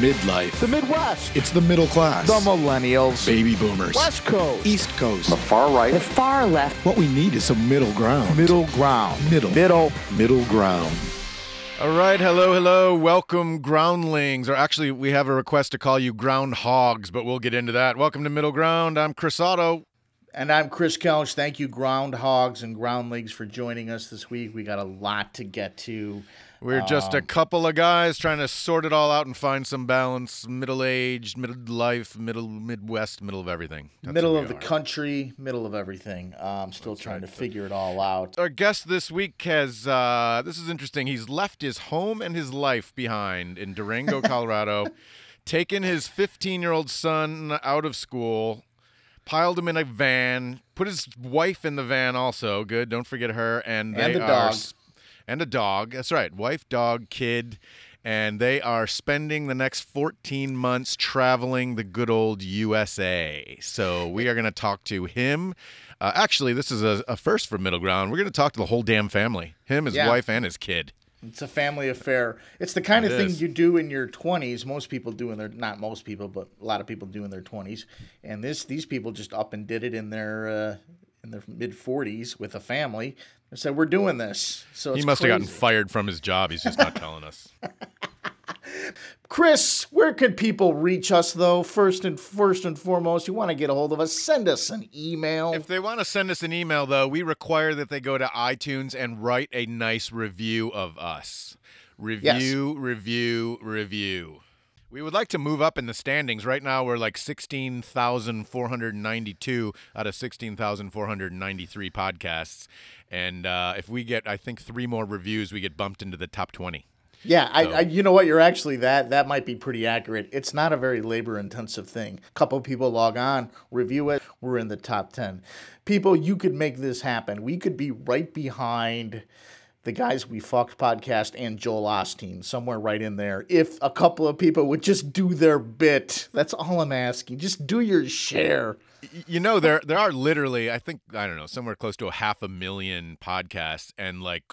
midlife. The Midwest. It's the middle class. The millennials. baby boomers. West Coast. East Coast. The far right. The far left. What we need is some middle ground. Middle ground. Middle. Middle. Middle ground. All right, hello, hello. Welcome, groundlings. Or actually, we have a request to call you groundhogs, but we'll get into that. Welcome to Middle Ground. I'm Chris Otto. And I'm Chris Kelch. Thank you, groundhogs and groundlings, for joining us this week. We got a lot to get to. We're just a couple of guys trying to sort it all out and find some balance. Middle aged, middle life, middle Midwest, middle of everything. That's middle of the are. country, middle of everything. Um, still trying to figure it all out. Our guest this week has, uh, this is interesting. He's left his home and his life behind in Durango, Colorado, taken his 15 year old son out of school, piled him in a van, put his wife in the van also. Good, don't forget her. And, And they the are dog. And a dog. That's right. Wife, dog, kid. And they are spending the next 14 months traveling the good old USA. So we are going to talk to him. Uh, actually, this is a, a first for Middle Ground. We're going to talk to the whole damn family him, his Yeah. wife, and his kid. It's a family affair. It's the kind It of thing is. you do in your 20s. Most people do in their not most people, but a lot of people do in their 20s. And this these people just up and did it in their uh, in their mid 40s with a family. They said we're doing this. So He must have gotten fired from his job. He's just not telling us. Chris, where could people reach us though? First and first and foremost, you want to get a hold of us, send us an email. If they want to send us an email, though, we require that they go to iTunes and write a nice review of us. Review, review, review. We would like to move up in the standings. Right now, we're like 16,492 out of 16,493 podcasts. And uh, if we get, I think, three more reviews, we get bumped into the top 20. yeah, I, I, you know what? You're actually that that might be pretty accurate. It's not a very labor intensive thing. A couple people log on, review it. We're in the top ten. People, you could make this happen. We could be right behind the guys we fucked podcast and Joel Osteen, somewhere right in there. If a couple of people would just do their bit, that's all I'm asking. Just do your share. You know, there there are literally, I think, I don't know, somewhere close to a half a million podcasts, and like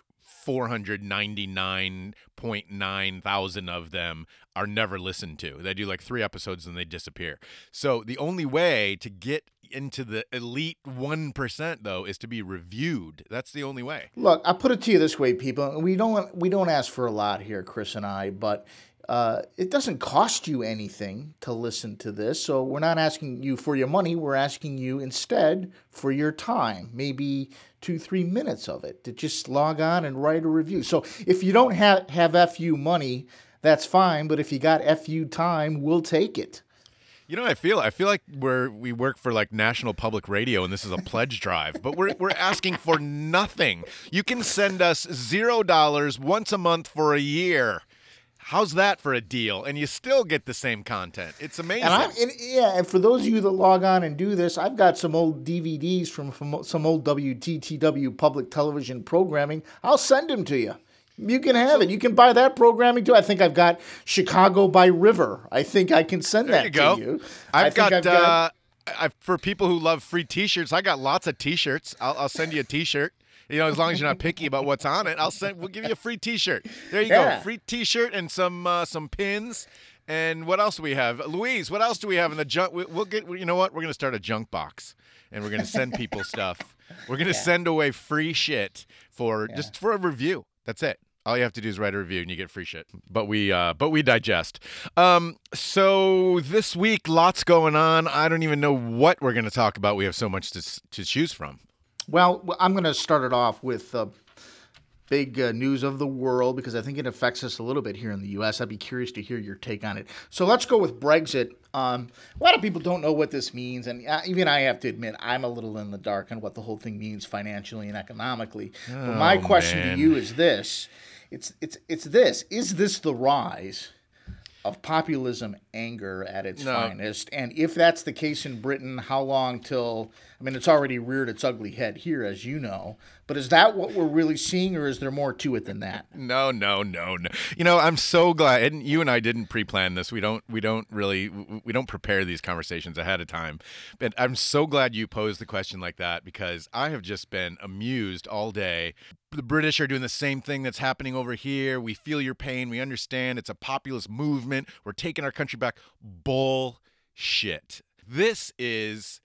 499.9 thousand of them are never listened to. They do like three episodes and they disappear. So the only way to get into the elite 1% though is to be reviewed. That's the only way. Look, I put it to you this way, people. We don't we don't ask for a lot here, Chris and I, but uh, it doesn't cost you anything to listen to this. So we're not asking you for your money. We're asking you instead for your time, maybe two three minutes of it to just log on and write a review. So if you don't have have fu money, that's fine. But if you got fu time, we'll take it. You know, what I feel I feel like we're we work for like National Public Radio, and this is a pledge drive, but we're we're asking for nothing. You can send us zero dollars once a month for a year. How's that for a deal? And you still get the same content. It's amazing. And I'm and, yeah, and for those of you that log on and do this, I've got some old DVDs from, from some old WTTW public television programming. I'll send them to you. You can have it. You can buy that programming too. I think I've got Chicago by River. I think I can send there that you go. to you. I've, got, think uh, I, for people who love free T-shirts. I got lots of T-shirts. I'll, I'll send you a T-shirt. You know, as long as you're not picky about what's on it, I'll send. We'll give you a free T-shirt. There you Yeah. go, free T-shirt and some uh, some pins. And what else do we have, Louise? What else do we have in the junk? we- We'll get. You know what? We're gonna start a junk box, and we're gonna send people stuff. We're gonna send away free shit for just for a review. That's it. All you have to do is write a review and you get free shit. But we uh but we digest. Um so this week lots going on. I don't even know what we're going to talk about. We have so much to to choose from. Well, I'm going to start it off with uh, big uh, news of the world because I think it affects us a little bit here in the U.S. I'd be curious to hear your take on it. So let's go with Brexit. Um, a lot of people don't know what this means, and uh, even I have to admit I'm a little in the dark on what the whole thing means financially and economically. but my Oh, question man. to you is this: It's it's it's this. Is this the rise? Of populism, anger at its No. finest, and if that's the case in Britain, how long till? I mean, it's already reared its ugly head here, as you know. But is that what we're really seeing, or is there more to it than that? No, no, no, no. You know, I'm so glad and you and I didn't pre-plan this. We don't we don't really we don't prepare these conversations ahead of time. But I'm so glad you posed the question like that because I have just been amused all day the British are doing the same thing that's happening over here. We feel your pain. We understand it's a populist movement. We're taking our country back. Bullshit. This is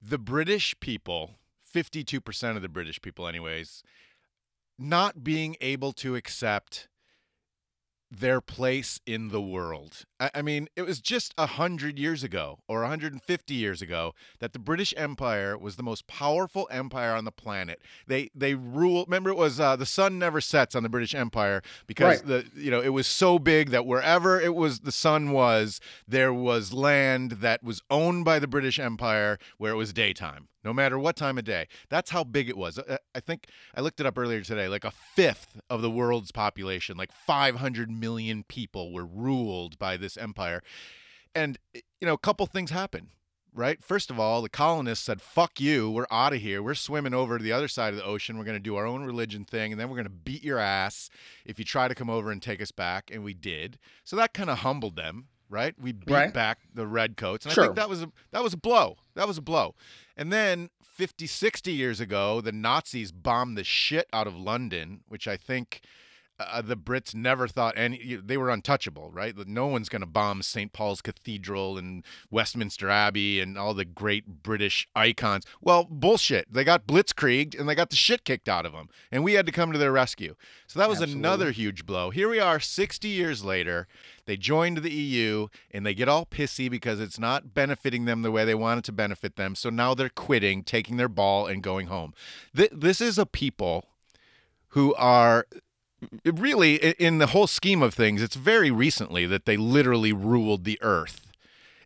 the British people, 52% of the British people, anyways, not being able to accept their place in the world. I, I mean, it was just a hundred years ago or 150 years ago that the British Empire was the most powerful empire on the planet. They they rule. Remember, it was uh, the sun never sets on the British Empire because Right. the you know it was so big that wherever it was the sun was, there was land that was owned by the British Empire where it was daytime no matter what time of day. That's how big it was. I- I think I looked it up earlier today. Like a fifth of the world's population, like 500 million people, were ruled by this empire. And, you know, a couple things happened, right? First of all, the colonists said, fuck you, we're out of here. We're swimming over to the other side of the ocean. We're going to do our own religion thing, and then we're going to beat your ass if you try to come over and take us back. And we did. So that kind of humbled them. Right, we beat Right. back the redcoats, and I think that was a that was a blow. That was a blow. And then 50, 60 years ago, the Nazis bombed the shit out of London, which I think uh, the Brits never thought any they were untouchable, right? No one's going to bomb St. Paul's Cathedral and Westminster Abbey and all the great British icons. Well, bullshit. They got blitzkrieged and they got the shit kicked out of them, and we had to come to their rescue. So that was another huge blow. Here we are 60 years later. They joined the EU and they get all pissy because it's not benefiting them the way they want it to benefit them. So now they're quitting, taking their ball and going home. Th- this is a people who are really in the whole scheme of things it's very recently that they literally ruled the earth.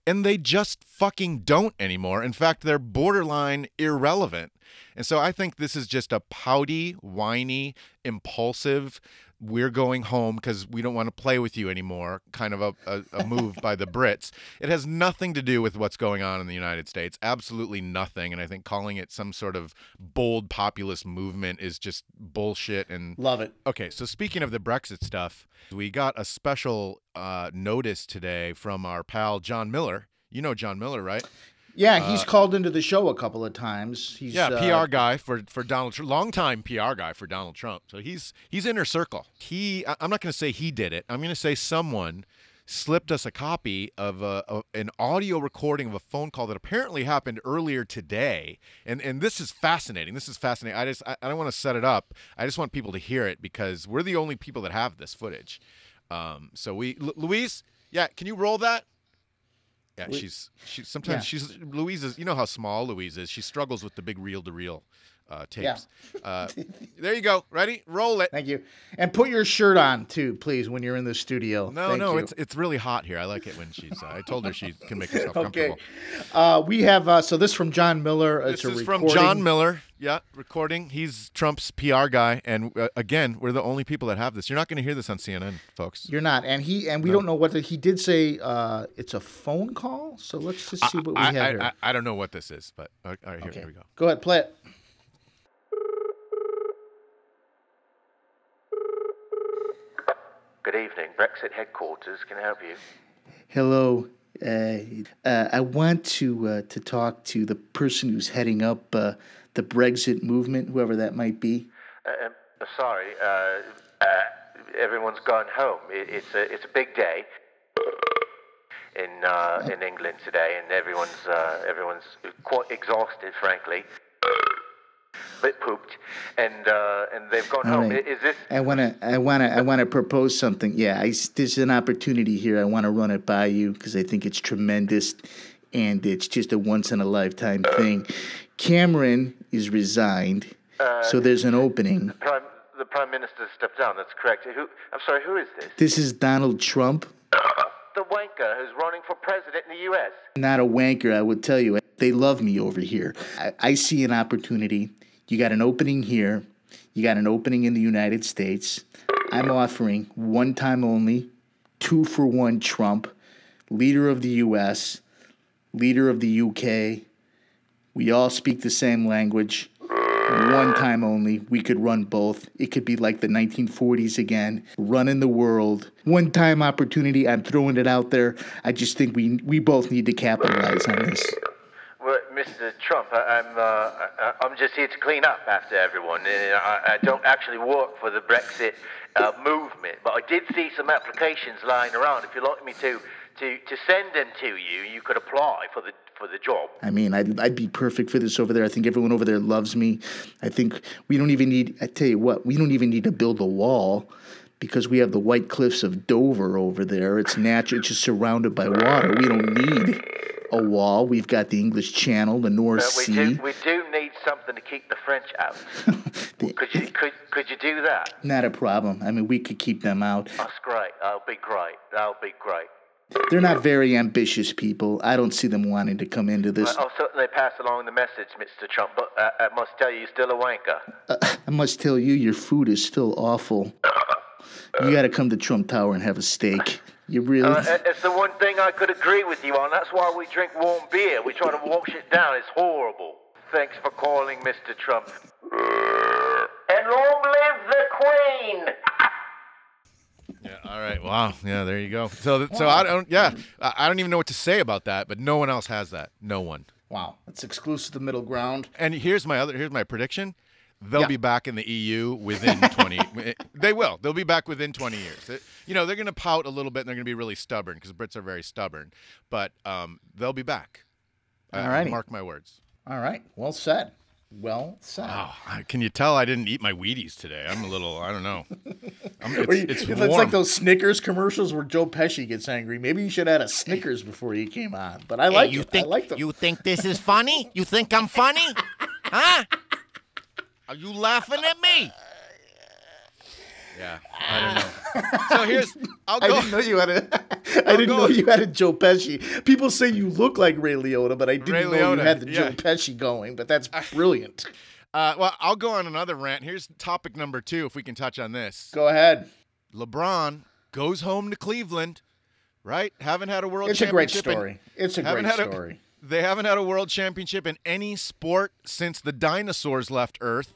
And they just fucking don't anymore. In fact they're borderline irrelevant. And so i think this is just a pouty whiny impulsive we're going home because we don't want to play with you anymore kind of a, a, a move by the brits it has nothing to do with what's going on in the united states absolutely nothing and i think calling it some sort of bold populist movement is just bullshit and Love it. Okay, so speaking of the Brexit stuff, we got a special uh, notice today from our pal John Miller. You know John Miller, right? Yeah, he's called into the show a couple of times. He's Yeah, uh, PR guy for for Donald Trump, longtime PR guy for Donald Trump. So he's he's inner circle. He, I'm not going to say he did it. I'm going to say someone slipped us a copy of a, an audio recording of a phone call that apparently happened earlier today. And and this is fascinating. This is fascinating. I just I, I don't want to set it up. I just want people to hear it because we're the only people that have this footage. Um, so we, Lu- Louise, yeah, can you roll that? Yeah, she's she. Sometimes Yeah. she's Louise is. You know how small Louise is. She struggles with the big reel to reel uh, tapes. Uh, there you go. Ready? Roll it. Thank you. And put your shirt on too, please, when you're in the studio. No, Thank no, you. it's it's really hot here. I like it when she's. Uh, I told her she can make herself okay. comfortable. Uh, we have uh, so this from John Miller. It's This a is from. John Miller. Yeah, recording. He's Trump's PR guy, and uh, again, we're the only people that have this. You're not going to hear this on CNN, folks. You're not, and he and we don't know what the, he did say. Uh, it's a phone call. So let's just see what we I, have I, here. I, I don't know what this is, but all right, here, okay, here we go. Go ahead, play it. Good evening, Brexit headquarters. Can I help you? Hello. Uh, uh, I want to uh, to talk to the person who's heading up uh, the Brexit movement, whoever that might be. Uh, um, sorry, uh, uh, everyone's gone home. It, it's a it's a big day in uh, in England today, and everyone's uh, everyone's quite exhausted, frankly. Pooped, and uh, and they've gone All home. right. I- Is this? I want to I want to I want to propose something. Yeah, I, there's an opportunity here. I want to run it by you because I think it's tremendous, and it's just a once in a lifetime thing. Cameron is resigned, so there's an opening. Prime, the prime minister stepped down. That's correct. Who? I'm sorry. Who is this? This is Donald Trump. The wanker who's running for president in the U.S. Not a wanker, I would tell you. They love me over here. I, I see an opportunity. You got an opening here. You got an opening in the United States. I'm offering one time only, two for one Trump, leader of the U.S., leader of the UK. We all speak the same language. One time only. We could run both. It could be like the 1940s again, running the world. One time opportunity. I'm throwing it out there. I just think we we both need to capitalize on this. Mr. Trump. I, I'm uh, I'm just here to clean up after everyone. I, I don't actually work for the Brexit uh, movement, but I did see some applications lying around. If you'd like me to to to send them to you, you could apply for the for the job. I mean, I'd, I'd be perfect for this over there. I think everyone over there loves me. I think we don't even need, I tell you what, we don't even need to build a wall because we have the white cliffs of Dover over there. It's natural, it's just surrounded by water. We don't need a wall. We've got the English Channel, the North But we Sea. do we do need something to keep the French out. could you could could you do that? Not a problem. I mean, we could keep them out. That's great. That'll be great. That'll be great. They're not very ambitious people. I don't see them wanting to come into this. I'll certainly pass along the message, Mr. Trump. But uh, I must tell you, you're still a wanker. I must tell you, your food is still awful. You got to come to Trump Tower and have a steak. You really? Uh, it's the one thing I could agree with you on. That's why we drink warm beer. We try to wash it down. It's horrible. Thanks for calling, Mr. Trump. And long live the Queen! Yeah. All right. Wow. Yeah. There you go. So, so I don't. Yeah. I I don't even know what to say about that. But no one else has that. No one. wow, it's exclusive to middle ground. And here's my other. Here's my prediction. They'll Yeah. be back in the EU within 20. they will. They'll be back within 20 years. It- you know, they're going to pout a little bit and they're going to be really stubborn because Brits are very stubborn. But um, they'll be back. Uh, Alrighty. Mark my words. All right, well said. Well said. Oh, can you tell I didn't eat my Wheaties today? I'm a little. I don't know. I'm, Were you- it's, it's it's warm. like those Snickers commercials where Joe Pesci gets angry. Maybe you should have had a Snickers before you came on. But I like you it. think I like them. you think this is funny? You think I'm funny? Huh? Are you laughing at me? Yeah, I don't know. So here's. I'll I go. didn't know you had a. I didn't know you had a Joe Pesci. People say you look like Ray Liotta, but I didn't Ray know you had the yeah. Joe Pesci going. But that's brilliant. Uh, well, I'll go on another rant. Here's topic number two, if we can touch on this. Go ahead. LeBron goes home to Cleveland, right? Haven't had a world It's a great championship in- story. It's a great had a- story. they haven't had a world championship in any sport since the dinosaurs left Earth.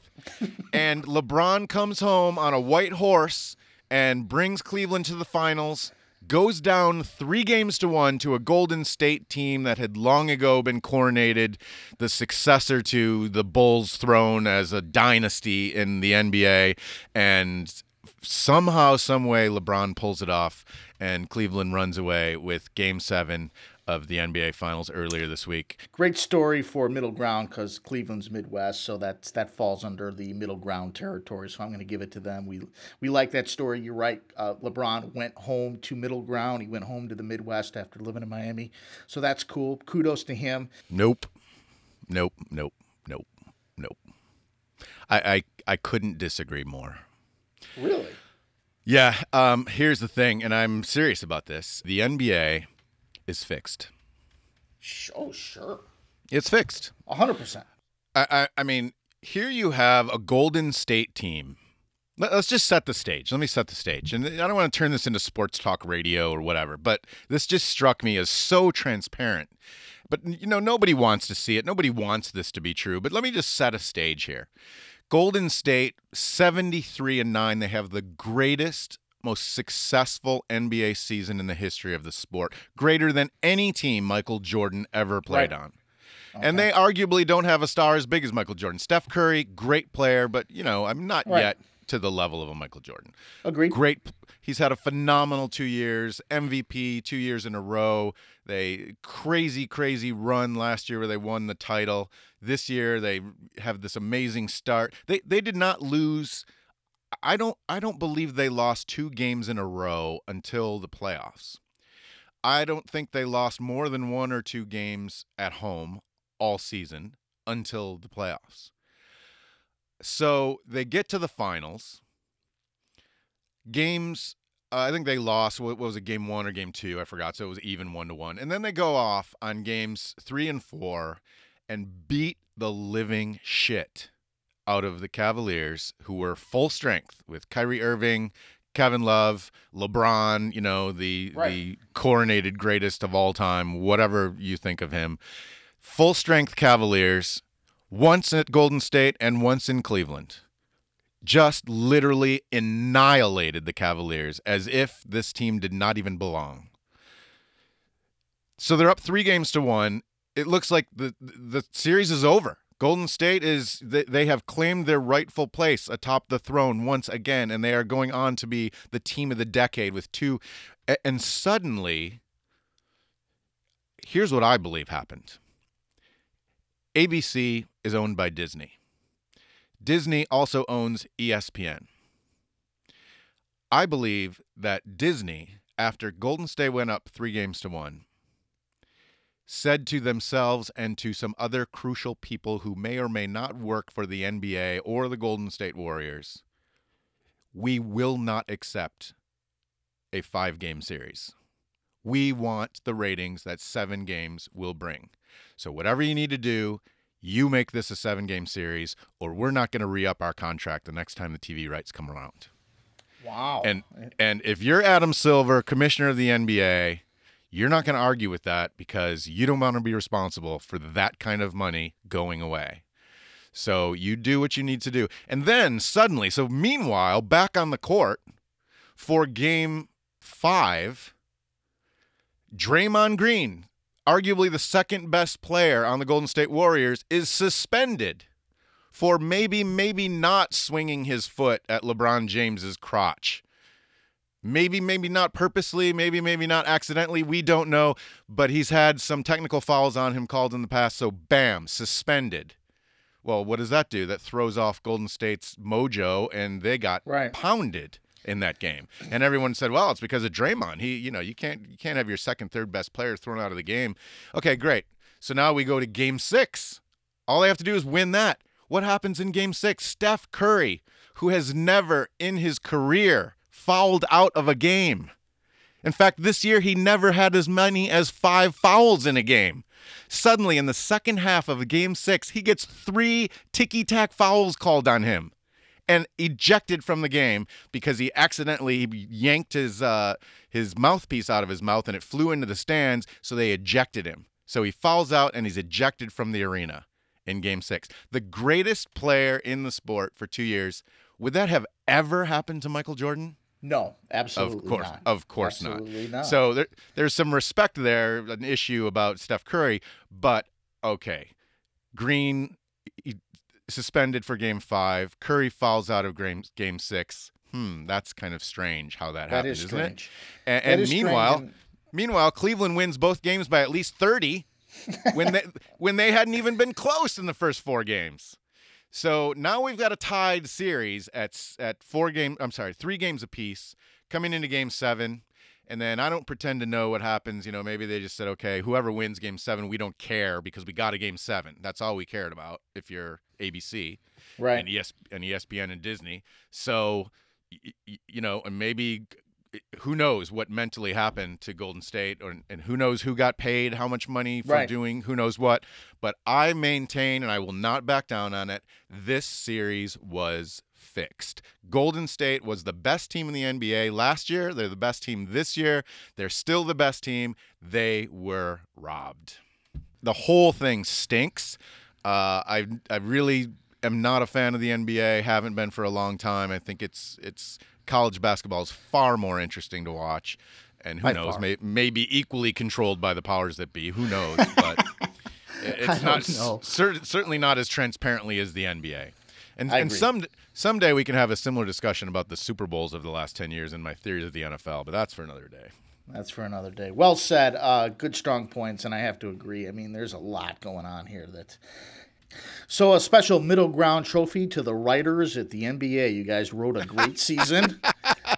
And LeBron comes home on a white horse and brings Cleveland to the finals. Goes down three games to one to a Golden State team that had long ago been coronated the successor to the Bulls' throne as a dynasty in the NBA. And somehow, some way, LeBron pulls it off, and Cleveland runs away with Game Seven of the NBA Finals earlier this week. Great story for middle ground because Cleveland's Midwest, so that's that falls under the middle ground territory. So I'm going to give it to them. We we like that story. You're right. Uh, LeBron went home to middle ground. He went home to the Midwest after living in Miami, so that's cool. Kudos to him. Nope, nope, nope, nope, nope. I I, I couldn't disagree more. Really? Yeah. Um. Here's the thing, and I'm serious about this. The NBA is fixed. Oh sure, It's fixed. hundred percent. I, I, I mean, here you have a Golden State team. Let, us just set the stage. Let me set the stage. And I don't want to turn this into sports talk radio or whatever, but this just struck me as so transparent. But, you know, nobody wants to see it. Nobody wants this to be true. But let me just set a stage here. Golden State, 73 and 9. They have the greatest, most successful NBA season in the history of the sport, greater than any team Michael Jordan ever played Right. on. And they arguably don't have a star as big as Michael Jordan. Steph Curry, great player, but you know, I'm not Right. yet to the level of a Michael Jordan. Agreed. Great. He's had a phenomenal two years, MVP two years in a row. They crazy, crazy run last year where they won the title. This year they have this amazing start. They they did not lose. I don't I don't believe they lost two games in a row until the playoffs. I don't think they lost more than one or two games at home all season until the playoffs. So they get to the finals. Games, uh, I think they lost. What was it, game one or game two? I forgot. So it was even one to one. And then they go off on games three and four and beat the living shit out of the Cavaliers, who were full strength with Kyrie Irving, Kevin Love, LeBron, you know, the Right. the coronated greatest of all time, whatever you think of him. Full strength Cavaliers, once at Golden State and once in Cleveland. Just literally annihilated the Cavaliers as if this team did not even belong. So they're up three games to one. it looks like the the series is over. Golden State is they, have claimed their rightful place atop the throne once again, and they are going on to be the team of the decade with two. And suddenly, here's what I believe happened. ABC is owned by Disney. Disney also owns ESPN. I believe that Disney, after Golden State went up three games to one, said to themselves and to some other crucial people who may or may not work for the NBA or the Golden State Warriors, we will not accept a five game series. We want the ratings that seven games will bring. So, whatever you need to do, you make this a seven game series, or we're not going to re up our contract the next time the TV rights come around. Wow. And and if you're Adam Silver, commissioner of the NBA, you're not going to argue with that because you don't want to be responsible for that kind of money going away. So you do what you need to do. And then suddenly, so meanwhile, back on the court for game 5, Draymond Green, arguably the second best player on the Golden State Warriors, is suspended for maybe, maybe not swinging his foot at LeBron James's crotch. Maybe, maybe not purposely, maybe, maybe not accidentally. We don't know. But he's had some technical fouls on him called in the past. So, bam, suspended. Well, what does that do? That throws off Golden State's mojo, and they got Right. pounded in that game. And everyone said, "Well, it's because of Draymond. He, you know, you can't you can't have your second, third best player thrown out of the game." Okay, great. So now we go to Game Six. All they have to do is win that. What happens in Game Six? Steph Curry, who has never in his career fouled out of a game. In fact, this year he never had as many as five fouls in a game. Suddenly, in the second half of game six, he gets three ticky tack fouls called on him and ejected from the game because he accidentally yanked his uh, his mouthpiece out of his mouth and it flew into the stands. So they ejected him. So he fouls out and he's ejected from the arena in game six. The greatest player in the sport for two years. Would that have ever happened to Michael Jordan? No, absolutely Of course, not. of course Absolutely not. not. So there, there's some respect there, an issue about Steph Curry, but okay, Green suspended for Game Five. Curry falls out of Game Game Six. Hmm, that's kind of strange how that, That happened, is isn't strange. it? And, and is meanwhile, and- meanwhile, Cleveland wins both games by at least thirty when they when they hadn't even been close in the first four games. So now we've got a tied series at at four game. I'm sorry, three games apiece coming into Game Seven, and then I don't pretend to know what happens. You know, maybe they just said, okay, whoever wins Game Seven, we don't care because we got a Game Seven. That's all we cared about. If you're ABC, Right. and ES and ESPN and Disney, so you know, and maybe who knows what mentally happened to Golden State, or, and who knows who got paid how much money for Right. doing who knows what. But I maintain, and I will not back down on it. This series was fixed. Golden State was the best team in the NBA last year. They're the best team this year. They're still the best team. They were robbed. The whole thing stinks. Uh, I I really am not a fan of the NBA. Haven't been for a long time. I think it's it's college basketball is far more interesting to watch, and who By knows, may, may be equally controlled by the powers that be. Who knows? But it's not cer- certainly not as transparently as the NBA. And, and some someday we can have a similar discussion about the Super Bowls of the last ten years and my theories of the NFL. But that's for another day. That's for another day. Well said. Uh, good strong points, and I have to agree. I mean, there's a lot going on here. That so a special middle ground trophy to the writers at the NBA. You guys wrote a great season.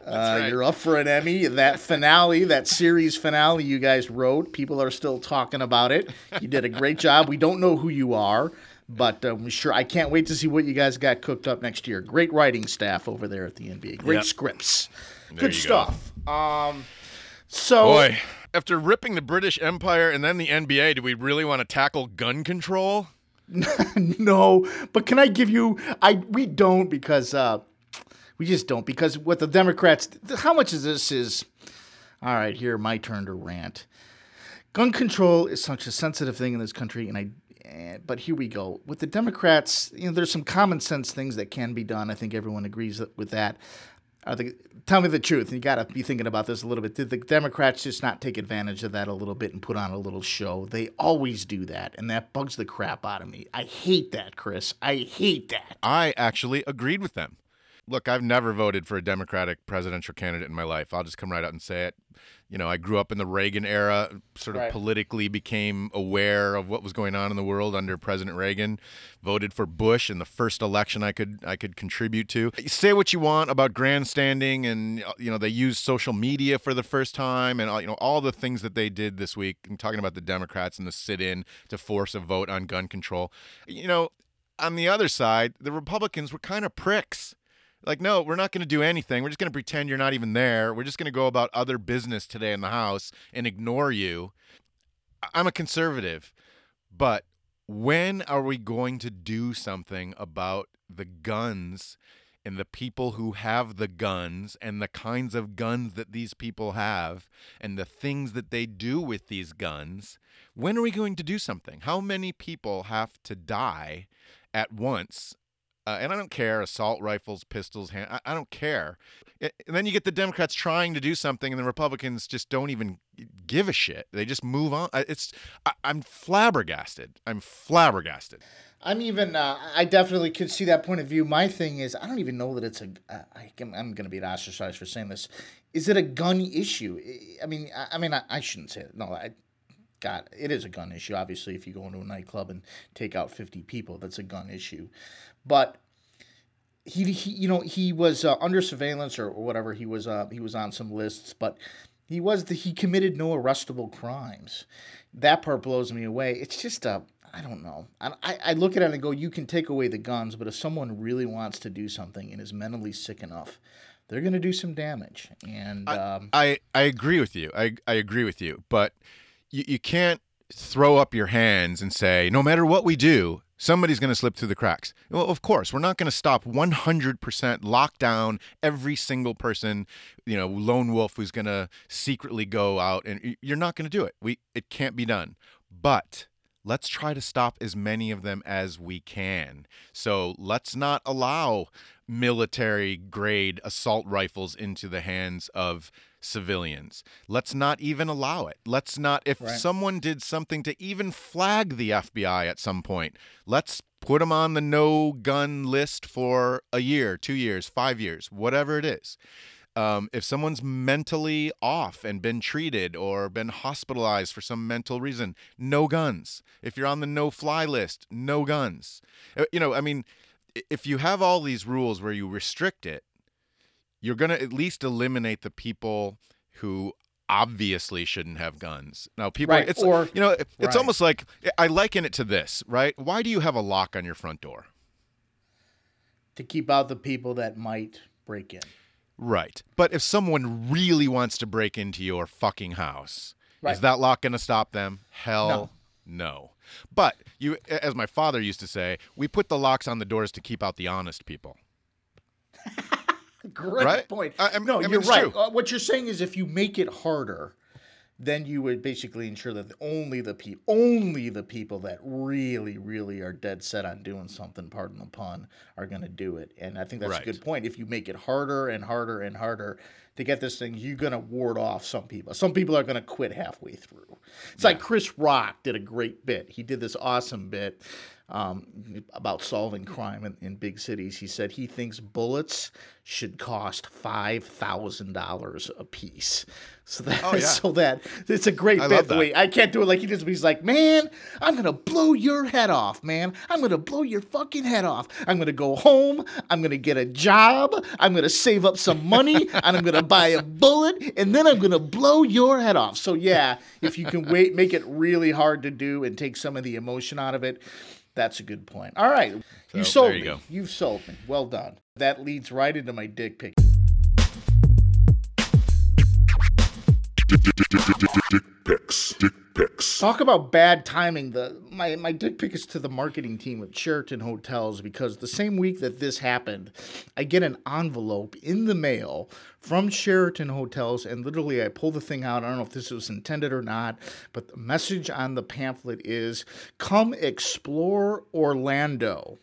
uh, You're up for an Emmy. That finale, that series finale, you guys wrote. People are still talking about it. You did a great job. We don't know who you are. But uh, we sure I can't wait to see what you guys got cooked up next year. Great writing staff over there at the NBA. Great Yep. scripts. There Good you go. stuff. Um, so Boy, after ripping the British Empire and then the NBA, do we really want to tackle gun control? No, but can I give you? I we don't because uh, we just don't because what the Democrats. How much of this is? All right, here my turn to rant. Gun control is such a sensitive thing in this country, and I. eh, But here we go with the Democrats. You know, there's some common sense things that can be done. I think everyone agrees with that. Are the, tell me the truth. You got to be thinking about this a little bit. Did the Democrats just not take advantage of that a little bit and put on a little show? They always do that, and that bugs the crap out of me. I hate that, Chris. I hate that. I actually agreed with them. Look, I've never voted for a Democratic presidential candidate in my life. I'll just come right out and say it. You know, I grew up in the Reagan era, sort of Right. politically became aware of what was going on in the world under President Reagan. Voted for Bush in the first election I could I could contribute to. Say what you want about grandstanding and you know, they used social media for the first time and all, you know all the things that they did this week. I'm talking about the Democrats and the sit-in to force a vote on gun control. You know, on the other side, the Republicans were kind of pricks. Like, no, we're not going to do anything. We're just going to pretend you're not even there. We're just going to go about other business today in the House and ignore you. I'm a conservative, but when are we going to do something about the guns and the people who have the guns and the kinds of guns that these people have and the things that they do with these guns? When are we going to do something? How many people have to die at once uh, and I don't care assault rifles, pistols, hand, I, I don't care. A- And then you get the Democrats trying to do something, and the Republicans just don't even give a shit. They just move on. It's I, I'm flabbergasted. I'm flabbergasted. I'm even. Uh, I definitely could see that point of view. My thing is, I don't even know that it's a. Uh, going to be ostracized for saying this. Is it a gun issue? I- I mean, I, I mean, I, I shouldn't say it. No, I. God, it is a gun issue. Obviously, if you go into a nightclub and take out 50 people, that's a gun issue. But he, he you know, he was uh, under surveillance or, or whatever. He was, uh, he was on some lists, but he was the, he committed no arrestable crimes. That part blows me away. It's just a, I don't know. I, I I look at it and go, you can take away the guns, but if someone really wants to do something and is mentally sick enough, they're going to do some damage. And um, I, I agree with you. I, I agree with you. But you, you can't throw up your hands and say, no matter what we do, somebody's going to slip through the cracks. Well, of course, we're not going to stop 100% lock down every single person, you know, lone wolf who's going to secretly go out and you're not going to do it. We it can't be done. But let's try to stop as many of them as we can. So let's not allow military grade assault rifles into the hands of civilians. Let's not even allow it. Let's not, if Right. someone did something to even flag the FBI at some point, let's put them on the no gun list for a year, two years, five years, whatever it is. Um, if someone's mentally off and been treated or been hospitalized for some mental reason, no guns. If you're on the no fly list, no guns. Uh, You know, I mean, if you have all these rules where you restrict it, you're going to at least eliminate the people who obviously shouldn't have guns. Now, people, Right, it's or- you know, it's right. almost like I liken it to this, right? Why do you have a lock on your front door? to keep out the people that might break in. Right. But if someone really wants to break into your fucking house, Right. is that lock going to stop them? Hell no. But you as my father used to say, we put the locks on the doors to keep out the honest people. Great Right? point. I- I no, I mean, you're right. Uh, what you're saying is if you make it harder, then you would basically ensure that only the pe- only the people that really, really are dead set on doing something, pardon the pun, are going to do it. And I think that's Right. a good point. If you make it harder and harder and harder to get this thing, you're going to ward off some people. Some people are going to quit halfway through. It's like Chris Rock did a great bit. He did this awesome bit um, about solving crime in, in big cities. He said he thinks bullets should cost five thousand dollars a piece. So that, Oh, yeah. so that it's a great I bit. way I can't do it like he does, but he's like, man, I'm gonna blow your head off, man. I'm gonna blow your fucking head off. I'm gonna go home. I'm gonna get a job. I'm gonna save up some money, and I'm gonna buy a bullet, and then I'm gonna blow your head off. So yeah, if you can wait, make it really hard to do, and take some of the emotion out of it. That's a good point. All right, you sold you me. Go. You've sold me. Well done. That leads right into my dick pic. Dick pics. Dick pics. Talk about bad timing. The my my dick pic is to the marketing team at Sheraton Hotels because the same week that this happened, I get an envelope in the mail from Sheraton Hotels, and literally I pull the thing out. I don't know if this was intended or not, but the message on the pamphlet is "Come explore Orlando."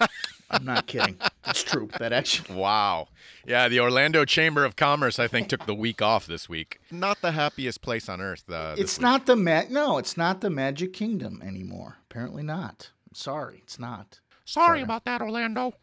I'm not kidding. It's true. That actually. Wow. Yeah, the Orlando Chamber of Commerce, I think, took the week off this week. Not the happiest place on earth. Uh, this It's week. not the ma- no, it's not the Magic Kingdom anymore. Apparently not. I'm sorry, it's not. Sorry about that, Orlando.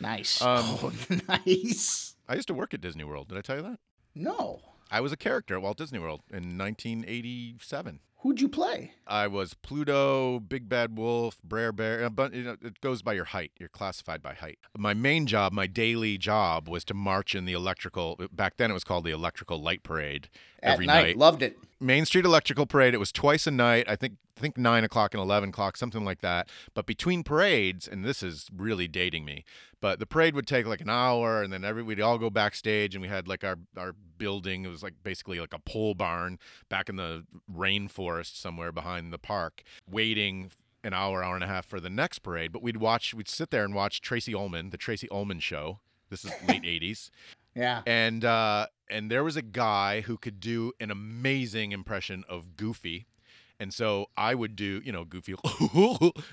Nice. Um, oh, nice. I used to work at Disney World. Did I tell you that? No. I was a character at Walt Disney World in 1987. Who'd you play? I was Pluto, Big Bad Wolf, Brer Bear. But you know, it goes by your height. You're classified by height. My main job, my daily job, was to march in the electrical. Back then, it was called the Electrical Light Parade. At every night. night. Loved it. Main Street Electrical Parade. It was twice a night. I think think nine o'clock and eleven o'clock, something like that. But between parades, and this is really dating me, but the parade would take like an hour, and then every we'd all go backstage, and we had like our our building. It was like basically like a pole barn back in the rainforest somewhere behind the park, waiting an hour, hour and a half for the next parade. But we'd watch, we'd sit there and watch Tracey Ullman, the Tracey Ullman Show. This is late '80s Yeah. and uh, and there was a guy who could do an amazing impression of Goofy. And so I would do, you know, Goofy,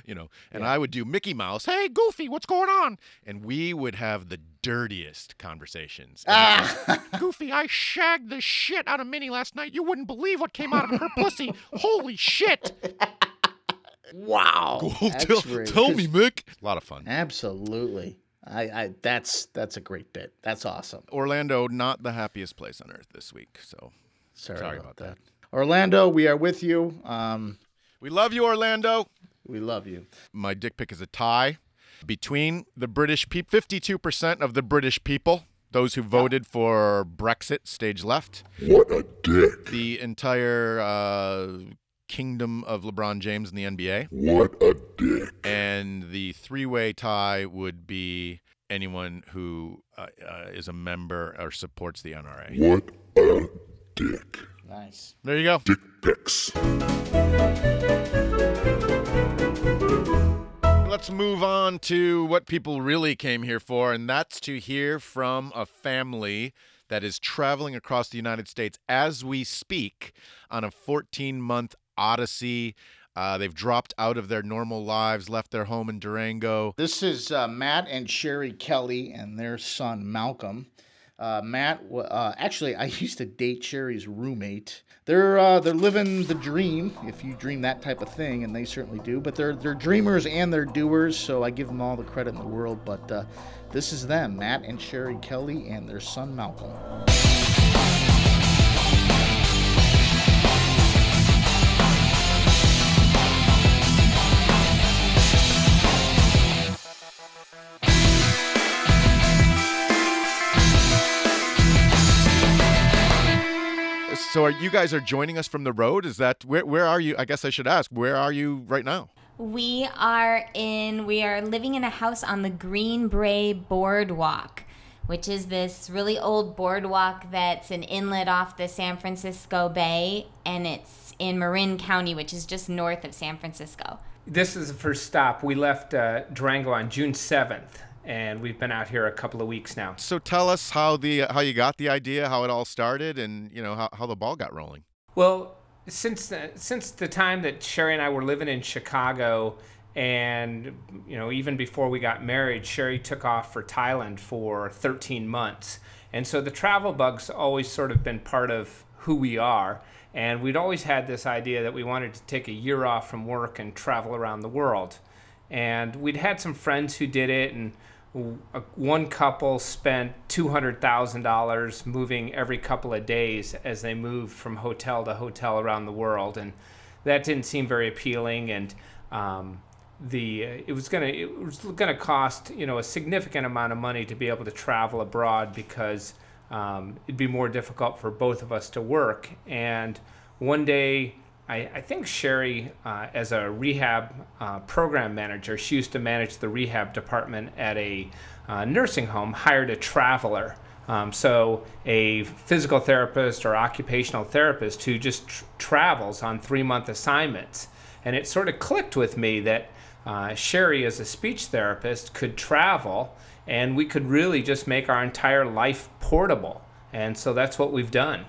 you know, and I would do Mickey Mouse. Hey, Goofy, what's going on? And we would have the dirtiest conversations. It ah. Goofy, I shagged the shit out of Minnie last night. You wouldn't believe what came out of her pussy. Holy shit! Wow. tell, tell me, Mick. A lot of fun. Absolutely. I, I that's that's a great bit. That's awesome. Orlando, not the happiest place on earth this week. So Sorry, Sorry about, about that. Orlando, we are with you. Um, we love you, Orlando. we love you. My dick pic is a tie between the British people. 52% of the British people, those who voted for Brexit, stage left. What a dick. The entire uh, kingdom of LeBron James in the NBA. What a dick. And the three way tie would be anyone who uh, uh, is a member or supports the NRA. What a dick. Nice. There you go. Dick pics. Let's move on to what people really came here for, and that's to hear from a family that is traveling across the United States as we speak on a 14 month odyssey. Uh, they've dropped out of their normal lives, left their home in Durango. This is uh, Matt and Sherry Kelly and their son Malcolm. Uh, Matt, uh, actually, I used to date Sherry's roommate. They're uh, they're living the dream, if you dream that type of thing, and they certainly do. But they're they're dreamers and they're doers, so I give them all the credit in the world. But uh, this is them, Matt and Sherry Kelly, and their son Malcolm. So, are you guys are joining us from the road? Is that where? Where are you? I guess I should ask. Where are you right now? We are in we are living in a house on the Greenbrae Boardwalk, which is this really old boardwalk that's an inlet off the San Francisco Bay and it's in Marin County, which is just north of San Francisco. This is the first stop. We left uh, Durango on June 7th, and we've been out here a couple of weeks now. So, tell us how the how you got the idea, how it all started, and you know how, how the ball got rolling. Well, since the, since the time that Sherry and I were living in Chicago, and you know even before we got married, Sherry took off for Thailand for 13 months, and so the travel bug's always sort of been part of who we are. And we'd always had this idea that we wanted to take a year off from work and travel around the world. And we'd had some friends who did it, and one couple spent $200,000 moving every couple of days as they moved from hotel to hotel around the world. And that didn't seem very appealing. And um, the uh, it was gonna it was gonna cost you know a significant amount of money to be able to travel abroad because um, it'd be more difficult for both of us to work. And one day, I, I think Sherry, uh, as a rehab uh, program manager, she used to manage the rehab department at a uh, nursing home, hired a traveler. Um, so, a physical therapist or occupational therapist who just tr- travels on three month assignments. And it sort of clicked with me that uh, Sherry, as a speech therapist, could travel and we could really just make our entire life portable. And so that's what we've done.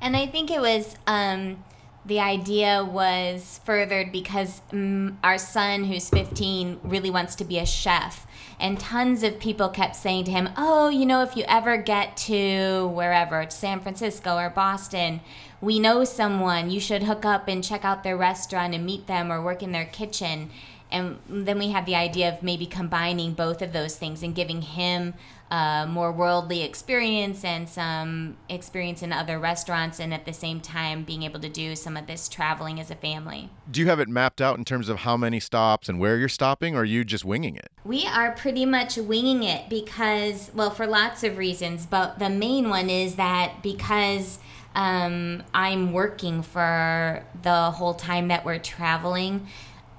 And I think it was um, the idea was furthered because mm, our son, who's 15, really wants to be a chef. And tons of people kept saying to him, Oh, you know, if you ever get to wherever, San Francisco or Boston, we know someone. You should hook up and check out their restaurant and meet them or work in their kitchen. And then we had the idea of maybe combining both of those things and giving him uh, more worldly experience and some experience in other restaurants, and at the same time being able to do some of this traveling as a family. Do you have it mapped out in terms of how many stops and where you're stopping, or are you just winging it? We are pretty much winging it because, well, for lots of reasons, but the main one is that because um, I'm working for the whole time that we're traveling.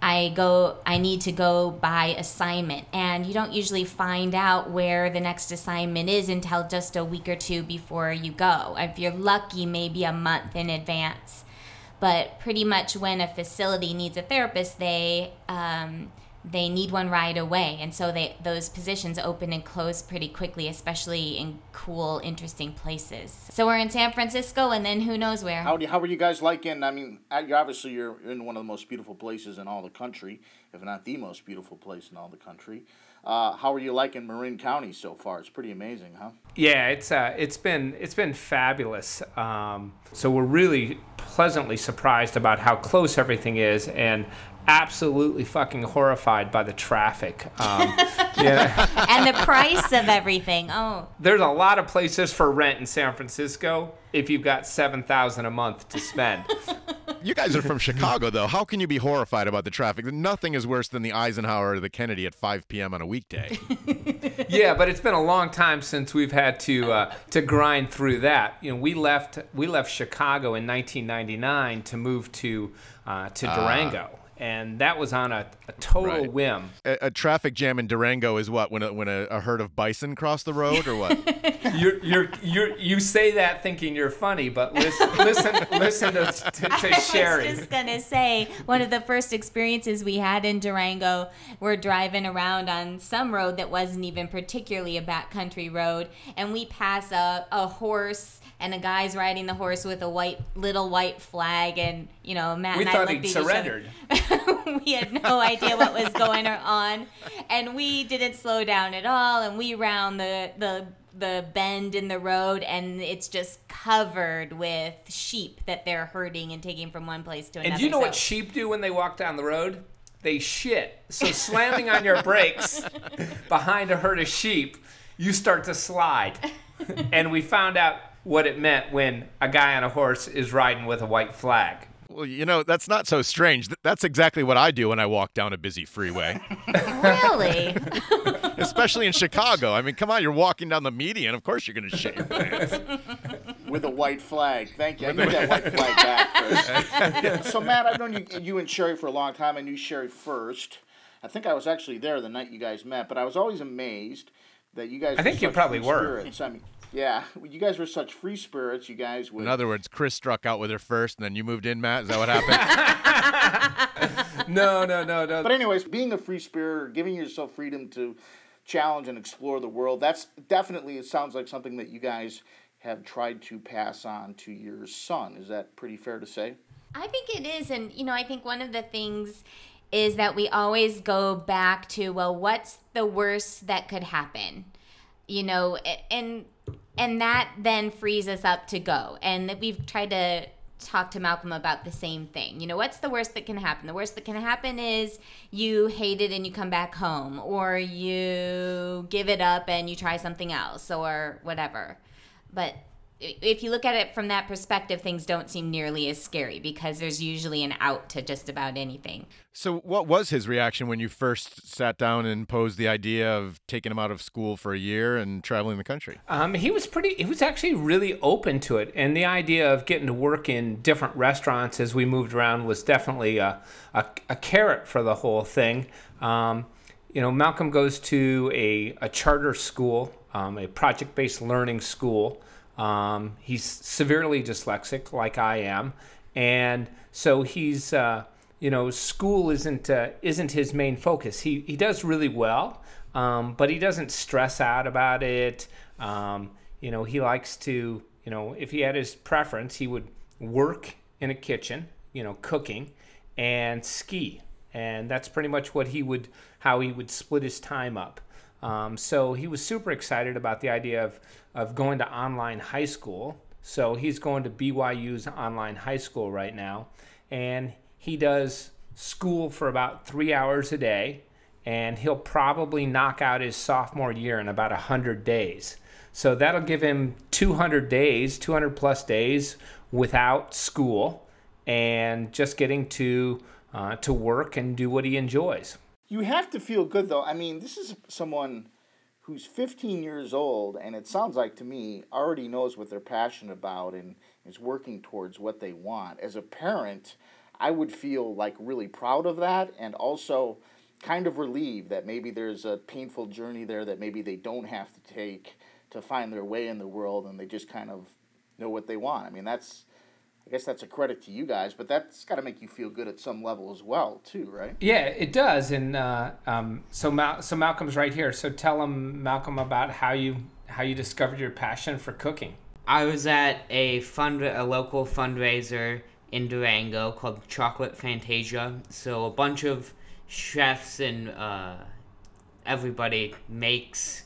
I go I need to go by assignment and you don't usually find out where the next assignment is until just a week or two before you go. If you're lucky maybe a month in advance. But pretty much when a facility needs a therapist, they um, they need one right away and so they those positions open and close pretty quickly especially in cool interesting places so we're in san francisco and then who knows where How, do, how are you guys liking? I mean, uh, you obviously you're in one of the most beautiful places in all the country, if not the most beautiful place in all the country. Uh, how are you liking Marin County so far? It's pretty amazing, huh? Yeah, it's uh, it's been it's been fabulous. Um, so we're really pleasantly surprised about how close everything is, and absolutely fucking horrified by the traffic. Um, yeah, and the price of everything oh there's a lot of places for rent in San Francisco if you've got seven thousand a month to spend. You guys are from Chicago, though. How can you be horrified about the traffic? Nothing is worse than the Eisenhower or the Kennedy at 5 p.m. on a weekday. yeah, but it's been a long time since we've had to uh, to grind through that. You know, we left we left Chicago in 1999 to move to uh, to Durango, and that was on a, a total Right. whim. a, a traffic jam in Durango is what when a, when a, a herd of bison cross the road, or what? You're, you're, you're, you say that thinking you're funny, but listen, listen, listen to, to, to I Sherry. was just gonna say one of the first experiences we had in Durango. We're driving around on some road that wasn't even particularly a backcountry road, and we pass a, a horse, and a guy's riding the horse with a white little white flag, and you know Matt We and I thought looked he'd at each other. surrendered. we had no idea what was going on, and we didn't slow down at all. And we round the the the bend in the road, and it's just covered with sheep that they're herding and taking from one place to another. And do you know what sheep do when they walk down the road? They shit. So slamming on your brakes behind a herd of sheep, you start to slide. And we found out what it meant when a guy on a horse is riding with a white flag. well, you know that's not so strange. That's exactly what I do when I walk down a busy freeway, really? especially in Chicago. I mean, come on, you're walking down the median. Of course, you're going to shit your pants. With a white flag. Thank you. I need that white flag back, Chris. so, Matt, I've known you, you and Sherry for a long time. I knew Sherry first. I think I was actually there the night you guys met, but I was always amazed that you guys. I think you probably were. Spirits. I mean, yeah, you guys were such free spirits. You guys would. In other words, Chris struck out with her first, and then you moved in, Matt. Is that what happened? No, no, no, no. But anyways, being a free spirit, or giving yourself freedom to challenge and explore the world, that's definitely it sounds like something that you guys have tried to pass on to your son. Is that pretty fair to say? I think it is. And, you know, I think one of the things is that we always go back to, well, what's the worst that could happen? You know, and and that then frees us up to go. And we've tried to talk to Malcolm about the same thing. You know, what's the worst that can happen? The worst that can happen is you hate it and you come back home, or you give it up and you try something else, or whatever. But if you look at it from that perspective, things don't seem nearly as scary because there's usually an out to just about anything. so, what was his reaction when you first sat down and posed the idea of taking him out of school for a year and traveling the country? Um, he was pretty. He was actually really open to it, and the idea of getting to work in different restaurants as we moved around was definitely a a, a carrot for the whole thing. Um, you know, Malcolm goes to a, a charter school, um, a project-based learning school. Um, he's severely dyslexic, like I am, and so he's. Uh, you know, school isn't uh, isn't his main focus. He he does really well, um, but he doesn't stress out about it. Um, you know, he likes to, you know, if he had his preference, he would work in a kitchen you know, cooking and ski. And that's pretty much what he would, how he would split his time up. Um, so he was super excited about the idea of, of going to online high school. So he's going to BYU's online high school right now. And he does school for about three hours a day. And he'll probably knock out his sophomore year in about 100 days. So that'll give him 200 days, 200 plus days without school and just getting to, uh, to work and do what he enjoys. You have to feel good though. I mean, this is someone who's 15 years old, and it sounds like to me already knows what they're passionate about and is working towards what they want. As a parent, I would feel like really proud of that and also kind of relieved that maybe there's a painful journey there that maybe they don't have to take to find their way in the world and they just kind of know what they want. I mean, that's I guess that's a credit to you guys, but that's got to make you feel good at some level as well, too, right? Yeah, it does. And uh, um, so, Mal- so Malcolm's right here. So tell him, Malcolm, about how you how you discovered your passion for cooking. I was at a fund a local fundraiser in Durango called Chocolate Fantasia. So a bunch of chefs and uh, everybody makes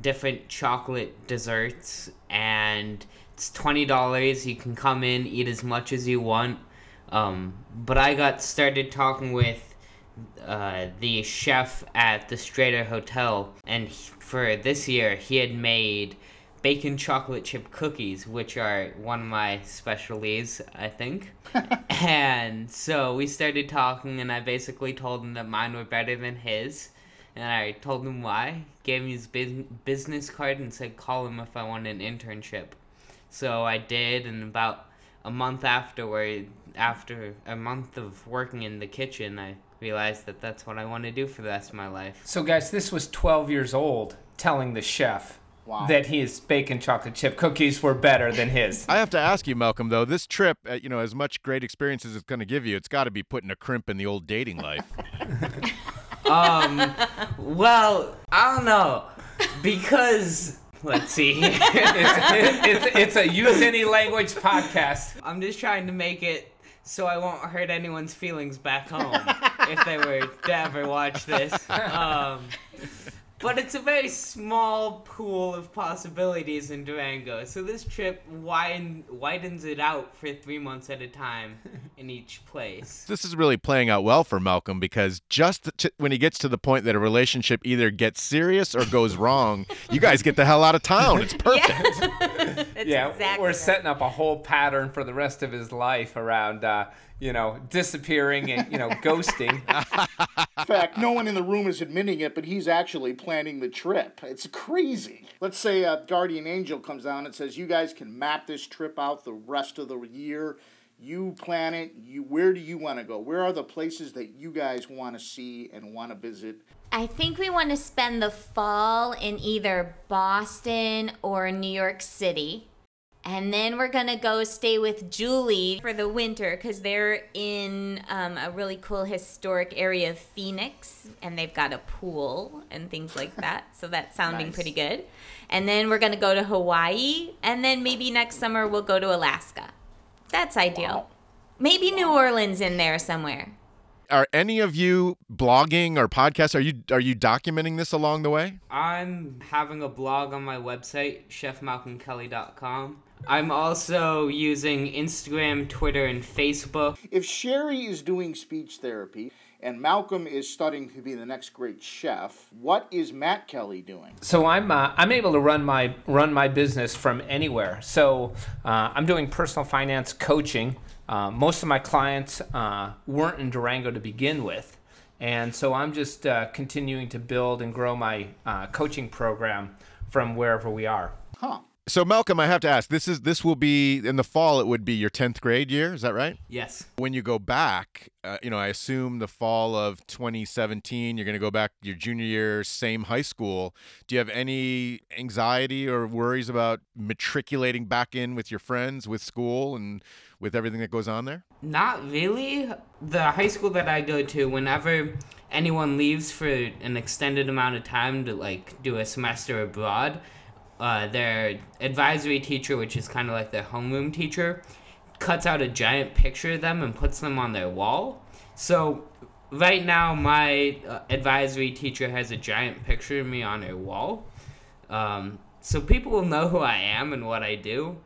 different chocolate desserts and it's twenty dollars. You can come in, eat as much as you want. Um, but I got started talking with uh, the chef at the Strater Hotel, and he, for this year, he had made bacon chocolate chip cookies, which are one of my specialties, I think. and so we started talking, and I basically told him that mine were better than his. And I told him why, gave him his bus- business card, and said call him if I want an internship. So I did, and about a month afterward, after a month of working in the kitchen, I realized that that's what I want to do for the rest of my life. So, guys, this was 12 years old telling the chef Wow. that his bacon chocolate chip cookies were better than his. I have to ask you, Malcolm, though, this trip, uh, you know, as much great experience as it's going to give you, it's got to be putting a crimp in the old dating life. Um, well, I don't know, because let's see it's, it's, it's a use any language podcast. I'm just trying to make it so I won't hurt anyone's feelings back home if they were to ever watch this. Um, but it's a very small pool of possibilities in Durango, so this trip widen, widens it out for three months at a time in each place. this is really playing out well for Malcolm because just when he gets to the point that a relationship either gets serious or goes wrong, you guys get the hell out of town. It's perfect. That's yeah, exactly we're right. setting up a whole pattern for the rest of his life around, uh, you know, disappearing and, you know, ghosting. In fact, no one in the room is admitting it, but he's actually planning the trip. It's crazy. Let's say a guardian angel comes down and says, "You guys can map this trip out the rest of the year. You plan it. You where do you want to go? Where are the places that you guys want to see and want to visit?" I think we want to spend the fall in either Boston or New York City. And then we're to go stay with Julie for the winter because they're in um, a really cool historic area of Phoenix and they've got a pool and things like that. So that's sounding Nice. pretty good. And then we're to go to Hawaii. And then maybe next summer we'll go to Alaska. That's ideal. Maybe New Orleans in there somewhere. Are any of you blogging or podcasts? Are you are you documenting this along the way? I'm having a blog on my website, chefmalcolmkelly.com. I'm also using Instagram, Twitter, and Facebook. If Sherry is doing speech therapy and Malcolm is studying to be the next great chef, what is Matt Kelly doing? So I'm uh, I'm able to run my run my business from anywhere. So uh, I'm doing personal finance coaching. Uh, most of my clients uh, weren't in Durango to begin with, and so I'm just uh, continuing to build and grow my uh, coaching program from wherever we are. Huh. So Malcolm, I have to ask. This is this will be in the fall. It would be your tenth grade year. Is that right? Yes. When you go back, uh, you know, I assume the fall of 2017, you're going to go back your junior year, same high school. Do you have any anxiety or worries about matriculating back in with your friends, with school, and with everything that goes on there? Not really. The high school that I go to, whenever anyone leaves for an extended amount of time to like do a semester abroad, uh, their advisory teacher, which is kind of like their homeroom teacher, cuts out a giant picture of them and puts them on their wall. So right now, my uh, advisory teacher has a giant picture of me on her wall. Um, so people will know who I am and what I do.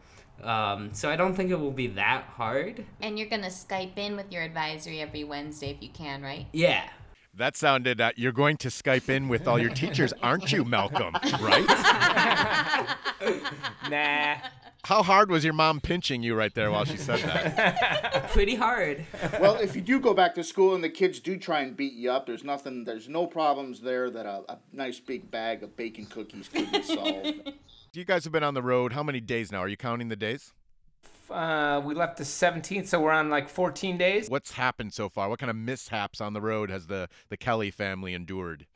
Um, so I don't think it will be that hard. And you're gonna Skype in with your advisory every Wednesday if you can, right? Yeah. That sounded. Uh, you're going to Skype in with all your teachers, aren't you, Malcolm? Right? Nah. How hard was your mom pinching you right there while she said that? Pretty hard. well, if you do go back to school and the kids do try and beat you up, there's nothing, there's no problems there that a, a nice big bag of bacon cookies couldn't solve. You guys have been on the road. How many days now? Are you counting the days? Uh, we left the 17th, so we're on like 14 days. What's happened so far? What kind of mishaps on the road has the the Kelly family endured?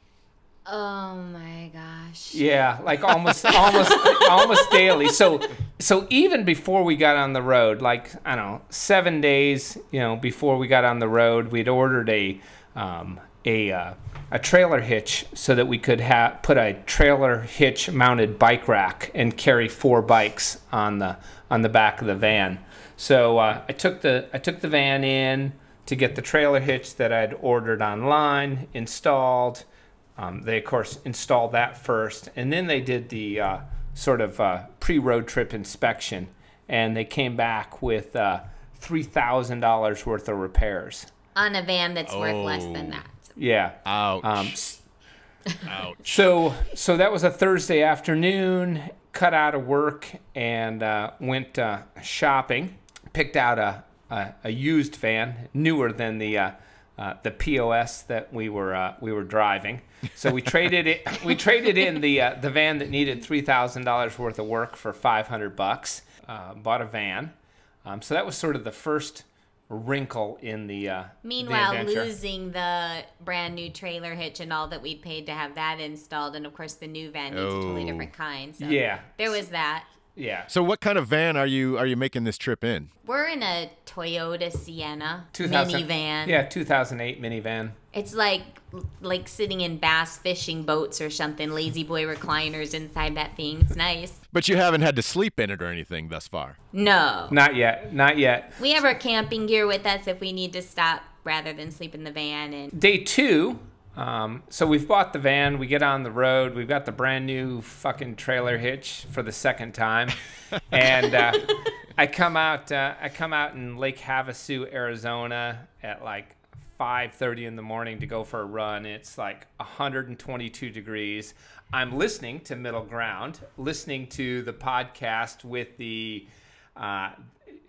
Oh my gosh. Yeah, like almost almost almost daily. So so even before we got on the road, like I don't know, seven days, you know, before we got on the road, we'd ordered a um, a uh, a trailer hitch so that we could have put a trailer hitch mounted bike rack and carry four bikes on the on the back of the van. So uh, I took the I took the van in to get the trailer hitch that I'd ordered online installed. Um, they, of course, installed that first, and then they did the uh, sort of uh, pre road trip inspection, and they came back with uh, $3,000 worth of repairs. On a van that's worth less than Oh. that. Yeah. Ouch. Um, Ouch. so, so that was a Thursday afternoon. Cut out of work and uh, went uh, shopping. Picked out a, a, a used van, newer than the uh, uh, the POS that we were uh, we were driving. So we traded it. We traded in the uh, the van that needed three thousand dollars worth of work for five hundred bucks. Uh, bought a van. Um, so that was sort of the first wrinkle in the. Uh, Meanwhile, adventure. losing the brand new trailer hitch and all that we'd paid to have that installed, and of course the new van needs a totally Oh. different kind. So Yeah. there was that. Yeah. So, what kind of van are you are you making this trip in? We're in a Toyota Sienna 2000 minivan. Yeah, 2008 minivan. It's like like sitting in bass fishing boats or something. La-Z-Boy recliners inside that thing. It's nice. But you haven't had to sleep in it or anything thus far. No, Not yet. Not yet. we have our camping gear with us if we need to stop rather than sleep in the van. And Day two. Um, so we've bought the van. We get on the road. We've got the brand new fucking trailer hitch for the second time, and uh, I come out. Uh, I come out in Lake Havasu, Arizona, at like 5:30 in the morning to go for a run. It's like 122 degrees. I'm listening to Middle Ground, listening to the podcast with the. Uh,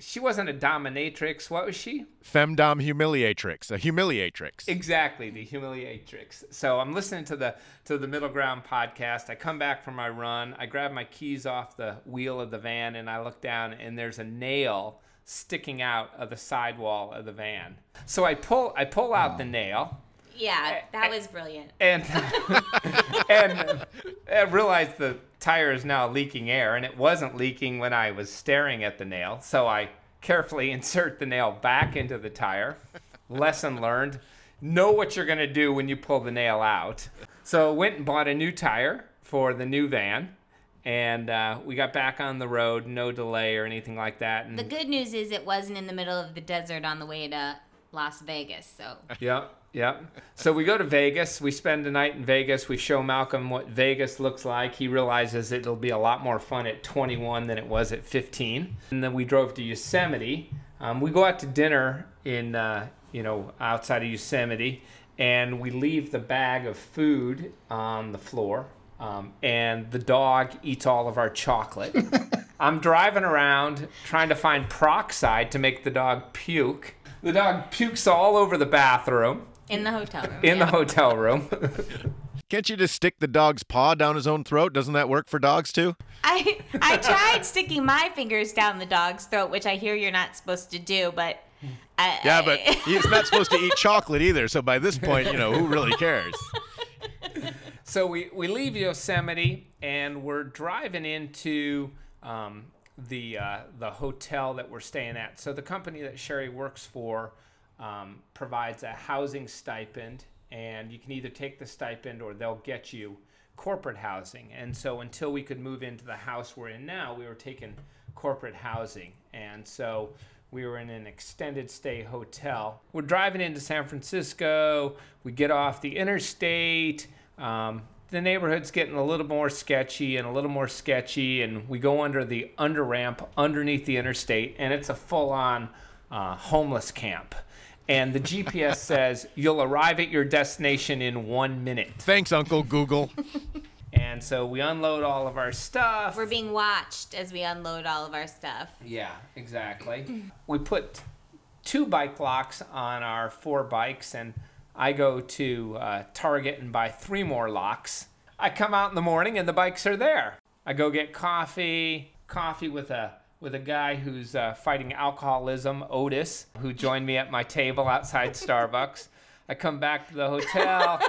she wasn't a dominatrix. What was she? Femdom humiliatrix, a humiliatrix. Exactly, the humiliatrix. So I'm listening to the to the Middle Ground podcast. I come back from my run. I grab my keys off the wheel of the van and I look down and there's a nail sticking out of the sidewall of the van. So I pull I pull out the oh. nail yeah, that was brilliant. and and I realized the tire is now leaking air, and it wasn't leaking when I was staring at the nail. So I carefully insert the nail back into the tire. Lesson learned: know what you're gonna do when you pull the nail out. So went and bought a new tire for the new van, and uh, we got back on the road, no delay or anything like that. And The good news is it wasn't in the middle of the desert on the way to Las Vegas. So Yep, yep. So we go to Vegas. We spend the night in Vegas. We show Malcolm what Vegas looks like. He realizes it'll be a lot more fun at 21 than it was at 15. And then we drove to Yosemite. Um, we go out to dinner in, uh, you know, outside of Yosemite, and we leave the bag of food on the floor. Um, and the dog eats all of our chocolate. I'm driving around trying to find peroxide to make the dog puke. The dog pukes all over the bathroom in the hotel room. in yeah. the hotel room. Can't you just stick the dog's paw down his own throat? Doesn't that work for dogs too? I I tried sticking my fingers down the dog's throat, which I hear you're not supposed to do, but I, Yeah, but he's not supposed to eat chocolate either. So by this point, you know, who really cares? so we, we leave Yosemite and we're driving into um, the uh, the hotel that we're staying at. So the company that Sherry works for um, provides a housing stipend, and you can either take the stipend or they'll get you corporate housing. And so until we could move into the house we're in now, we were taking corporate housing, and so We were in an extended stay hotel. We're driving into San Francisco. We get off the interstate. Um, the neighborhood's getting a little more sketchy and a little more sketchy, and we go under the under ramp underneath the interstate, and it's a full on uh, homeless camp. And the GPS says you'll arrive at your destination in one minute. Thanks, Uncle Google. And so we unload all of our stuff. We're being watched as we unload all of our stuff. Yeah, exactly. we put two bike locks on our four bikes, and I go to uh, Target and buy three more locks. I come out in the morning, and the bikes are there. I go get coffee, coffee with a with a guy who's uh, fighting alcoholism, Otis, who joined me at my table outside Starbucks. I come back to the hotel.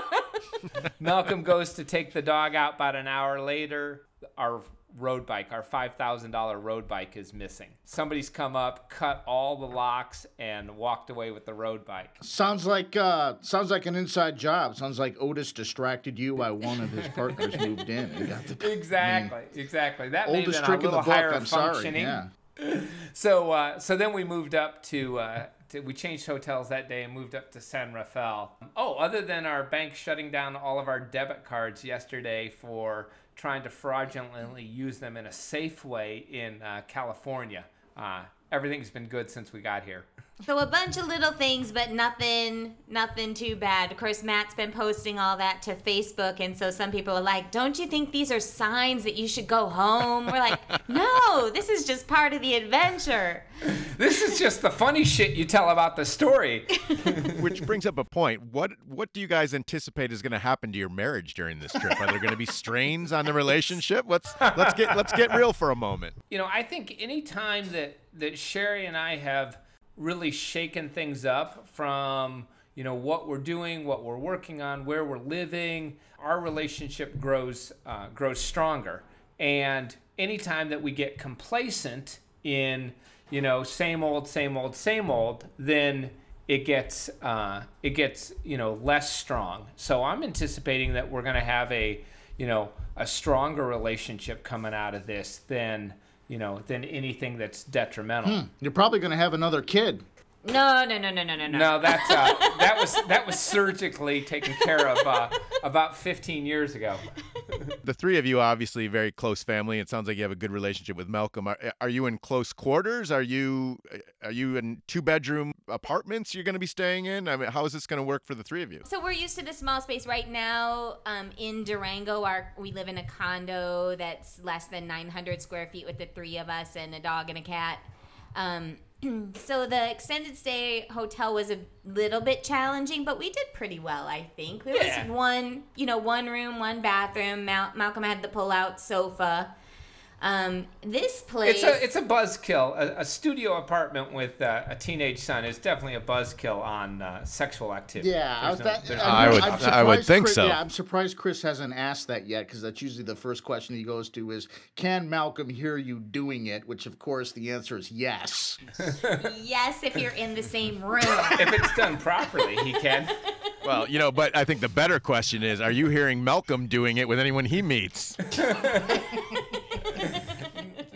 Malcolm goes to take the dog out about an hour later. Our road bike, our $5,000 road bike is missing. Somebody's come up, cut all the locks, and walked away with the road bike. Sounds like uh, sounds like an inside job. Sounds like Otis distracted you while one of his partners moved in and got the Exactly, exactly. That may have oldest been a trick in the book. higher I'm sorry. Yeah. So, uh, so then we moved up to, uh, to, we changed hotels that day and moved up to San Rafael. Oh, other than our bank shutting down all of our debit cards yesterday for trying to fraudulently use them in a safe way in uh, California, uh, everything's been good since we got here. So a bunch of little things, but nothing, nothing too bad. Of course, Matt's been posting all that to Facebook, and so some people are like, "Don't you think these are signs that you should go home?" We're like, "No, this is just part of the adventure." This is just the funny shit you tell about the story. Which brings up a point. What what do you guys anticipate is going to happen to your marriage during this trip? Are there going to be strains on the relationship? Let's let's get let's get real for a moment. you know, I think any time that that Sherry and I have really shaken things up from you know what we're doing, what we're working on, where we're living, our relationship grows uh, grows stronger. And anytime that we get complacent in you know same old, same old, same old, then it gets uh, it gets you know less strong. So I'm anticipating that we're going to have a you know a stronger relationship coming out of this than you know than anything that's detrimental. You're probably going to have another kid. No, no, no, no, no, no, no. No, that's uh, that was that was surgically taken care of uh, about 15 years ago. The three of you obviously very close family. It sounds like you have a good relationship with Malcolm. Are, are you in close quarters? Are you are you in two bedroom apartments you're going to be staying in? I mean, how is this going to work for the three of you? So we're used to the small space right now. Um, in Durango, our we live in a condo that's less than 900 square feet with the three of us and a dog and a cat. Um, so the extended stay hotel was a little bit challenging, but we did pretty well, I think. There Yeah. was one, you know, one room, one bathroom. Mal- Malcolm had the pull-out sofa. Um, this place. It's a it's a buzzkill. A, a studio apartment with uh, a teenage son is definitely a buzzkill on uh, sexual activity. Yeah, I, no- that, I'm- I would- I'm doubt about it. I would think Chris- so. Yeah, I'm surprised Chris hasn't asked that yet because that's usually the first question he goes to is, "Can Malcolm hear you doing it?" Which, of course, the answer is yes. yes, if you're in the same room. if it's done properly, he can. Well, you know, but I think the better question is, are you hearing Malcolm doing it with anyone he meets?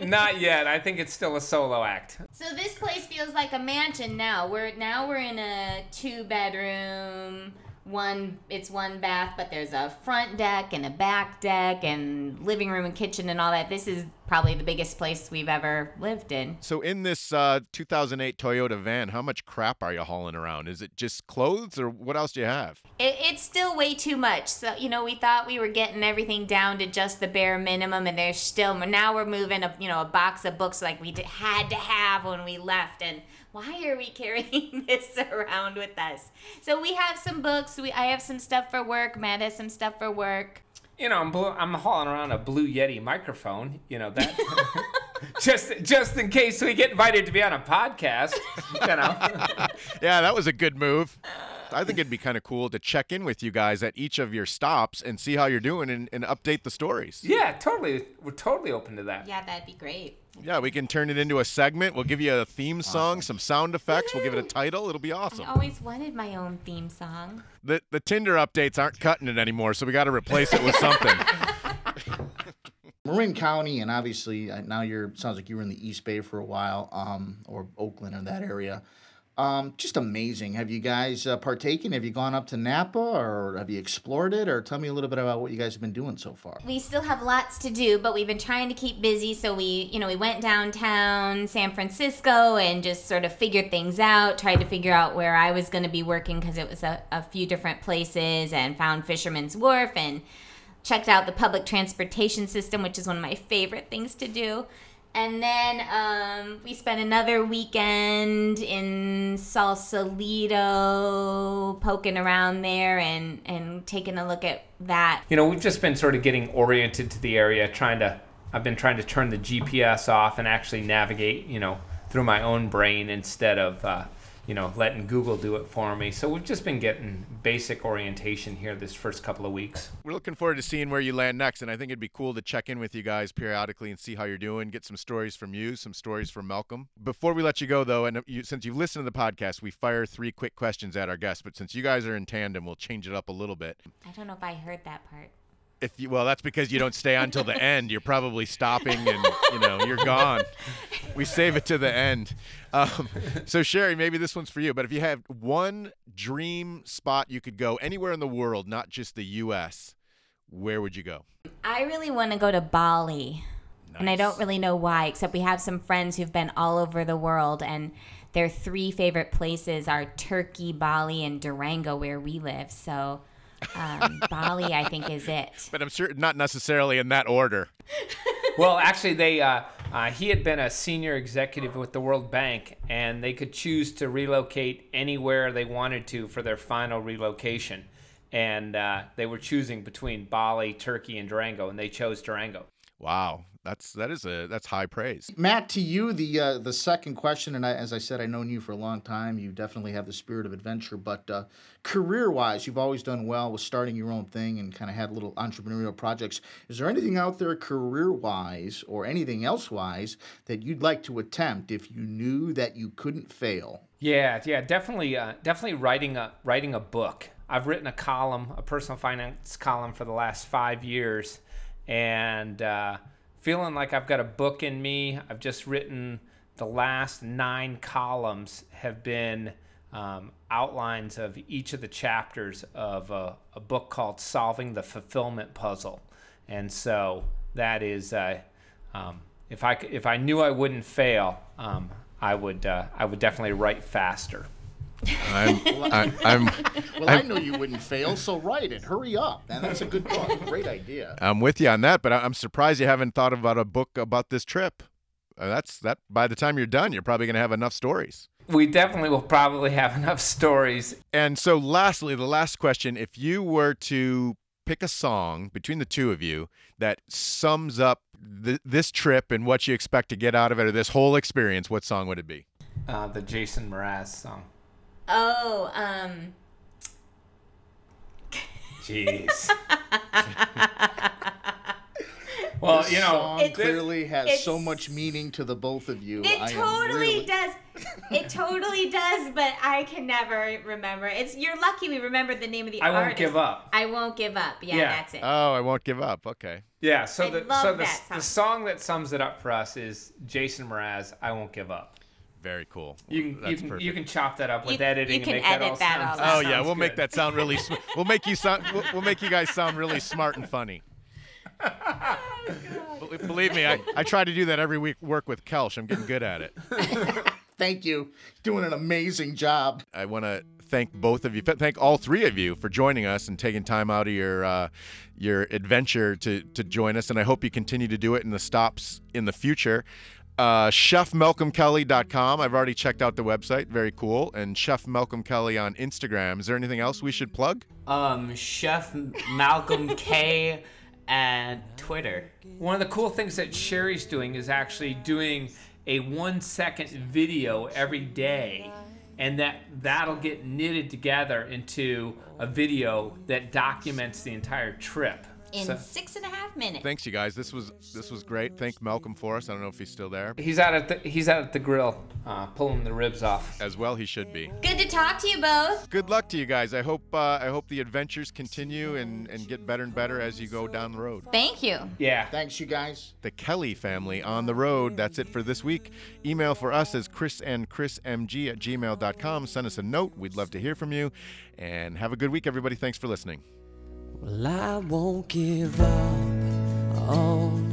Not yet. I think it's still a solo act. So this place feels like a mansion now. We're now we're in a two bedroom, one it's one bath, but there's a front deck and a back deck and living room and kitchen and all that. This is probably the biggest place we've ever lived in. So in this uh, 2008 Toyota van, how much crap are you hauling around? Is it just clothes, or what else do you have? It, it's still way too much. So you know, we thought we were getting everything down to just the bare minimum, and there's still now we're moving a you know a box of books like we had to have when we left, and why are we carrying this around with us? So we have some books. We I have some stuff for work. Matt has some stuff for work. You know, I'm blue, I'm hauling around a Blue Yeti microphone. You know that. just just in case we get invited to be on a podcast. You know. Yeah, that was a good move. I think it'd be kind of cool to check in with you guys at each of your stops and see how you're doing and, and update the stories. Yeah, totally. We're totally open to that. Yeah, that'd be great. Yeah, we can turn it into a segment. We'll give you a theme song, some sound effects. We'll give it a title. It'll be awesome. I always wanted my own theme song. The the Tinder updates aren't cutting it anymore, so we got to replace it with something. Marin County, and obviously uh, now you're sounds like you were in the East Bay for a while, um, or Oakland or that area. Um, just amazing. Have you guys uh, partaken? Have you gone up to Napa, or have you explored it? Or tell me a little bit about what you guys have been doing so far. We still have lots to do, but we've been trying to keep busy. So we, you know, we went downtown San Francisco and just sort of figured things out. Tried to figure out where I was going to be working because it was a, a few different places, and found Fisherman's Wharf and checked out the public transportation system, which is one of my favorite things to do. And then um, we spent another weekend in Sausalito, poking around there and, and taking a look at that. You know, we've just been sort of getting oriented to the area, trying to. I've been trying to turn the GPS off and actually navigate, you know, through my own brain instead of, uh, you know, letting Google do it for me. So we've just been getting basic orientation here this first couple of weeks. We're looking forward to seeing where you land next, and I think it'd be cool to check in with you guys periodically and see how you're doing, get some stories from you, some stories from Malcolm. Before we let you go, though, and you, since you've listened to the podcast, we fire three quick questions at our guests. But since you guys are in tandem, we'll change it up a little bit. I don't know if I heard that part. If you, well, that's because you don't stay on till the end. You're probably stopping, and you know you're gone. We save it to the end. Um, so Sherry, maybe this one's for you. But if you had one dream spot you could go anywhere in the world, not just the U.S., where would you go? I really want to go to Bali. And I don't really know why, except we have some friends who've been all over the world, and their three favorite places are Turkey, Bali, and Durango, where we live. So, um, Bali, I think, is it. But I'm sure not necessarily in that order. well, actually, they uh, uh, he had been a senior executive with the World Bank, and they could choose to relocate anywhere they wanted to for their final relocation. And uh, they were choosing between Bali, Turkey, and Durango, and they chose Durango. Wow, that's that is a that's high praise. Matt, to you, the uh, the second question, and I, as I said, I've known you for a long time. You definitely have the spirit of adventure, but uh, career-wise, you've always done well with starting your own thing and kind of had little entrepreneurial projects. Is there anything out there, career-wise or anything else-wise, that you'd like to attempt if you knew that you couldn't fail? Yeah, yeah, definitely, uh, definitely writing a writing a book. I've written a column, a personal finance column, for the last five years, and uh, feeling like I've got a book in me. I've just written the last nine columns have been um, outlines of each of the chapters of a, a book called "Solving the Fulfillment Puzzle," and so that is. Uh, um, if I if I knew I wouldn't fail, um, I would uh, I would definitely write faster. I'm I, I'm Well, I know you wouldn't fail, so write it. Hurry up, man. That's a good book. Great idea. I'm with you on that, but I- I'm surprised you haven't thought about a book about this trip. Uh, that's that. By the time you're done, you're probably going to have enough stories. We definitely will probably have enough stories. And so, lastly, the last question: If you were to pick a song between the two of you that sums up th- this trip and what you expect to get out of it, or this whole experience, what song would it be? Uh, the Jason Mraz song. Oh, um, Jeez. well, you know, song It's- clearly has so much meaning to the both of you. it I totally really- does. It totally does, but I can never remember. It's you're lucky we remembered the name of the I won't give up. I won't give up. Yeah, Yeah. that's it. Oh, I won't give up. Okay. yeah. So I the love so the, that the song. song that sums it up for us is Jason Mraz. I won't give up. Very cool. You can you can, perfect. you can chop that up with You- editing you and can make that all edit that sound. all Oh yeah, we'll make that sound really. Sm- we'll make you sound. We'll, we'll make you guys sound really smart and funny. Bel- Believe me, I, I try to do that every week. Work with Kelsh. I'm getting good at it. Thank you. Doing an amazing job. I want to thank both of you. Thank all three of you for joining us and taking time out of your uh, your adventure to to join us. And I hope you continue to do it in the stops in the future. Uh, ChefMalcolmKelly.com. I've already checked out the website. Very cool. And Chef Malcolm Kelly on Instagram. Is there anything else we should plug? Um, Chef Malcolm K at Twitter. One of the cool things that Sherry's doing is actually doing a one second video every day, and that that'll get knitted together into a video that documents the entire trip in So- six and a half minutes. Thanks, you guys. This was this was great. Thank Malcolm for us. I don't know if he's still there. He's out at the he's out at the grill, uh, pulling the ribs off. As well, he should be. Good to talk to you both. Good luck to you guys. I hope uh, I hope the adventures continue and, and get better and better as you go down the road. Thank you. Yeah. Thanks, you guys. The Kelly family on the road. That's it for this week. Email for us is chris and chrismg at gmail.com. Send us a note. We'd love to hear from you. And have a good week, everybody. Thanks for listening. Well, I won't give up on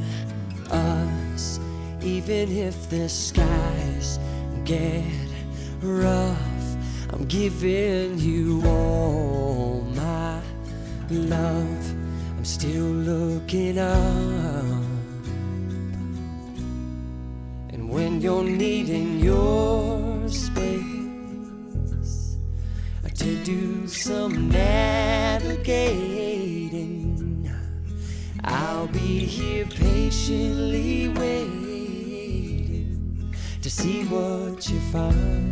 us, even if the skies get rough. I'm giving you all my love. I'm still looking up. And when you're needing your space, to do some navigating. I'll be here patiently waiting to see what you find.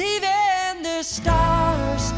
even the stars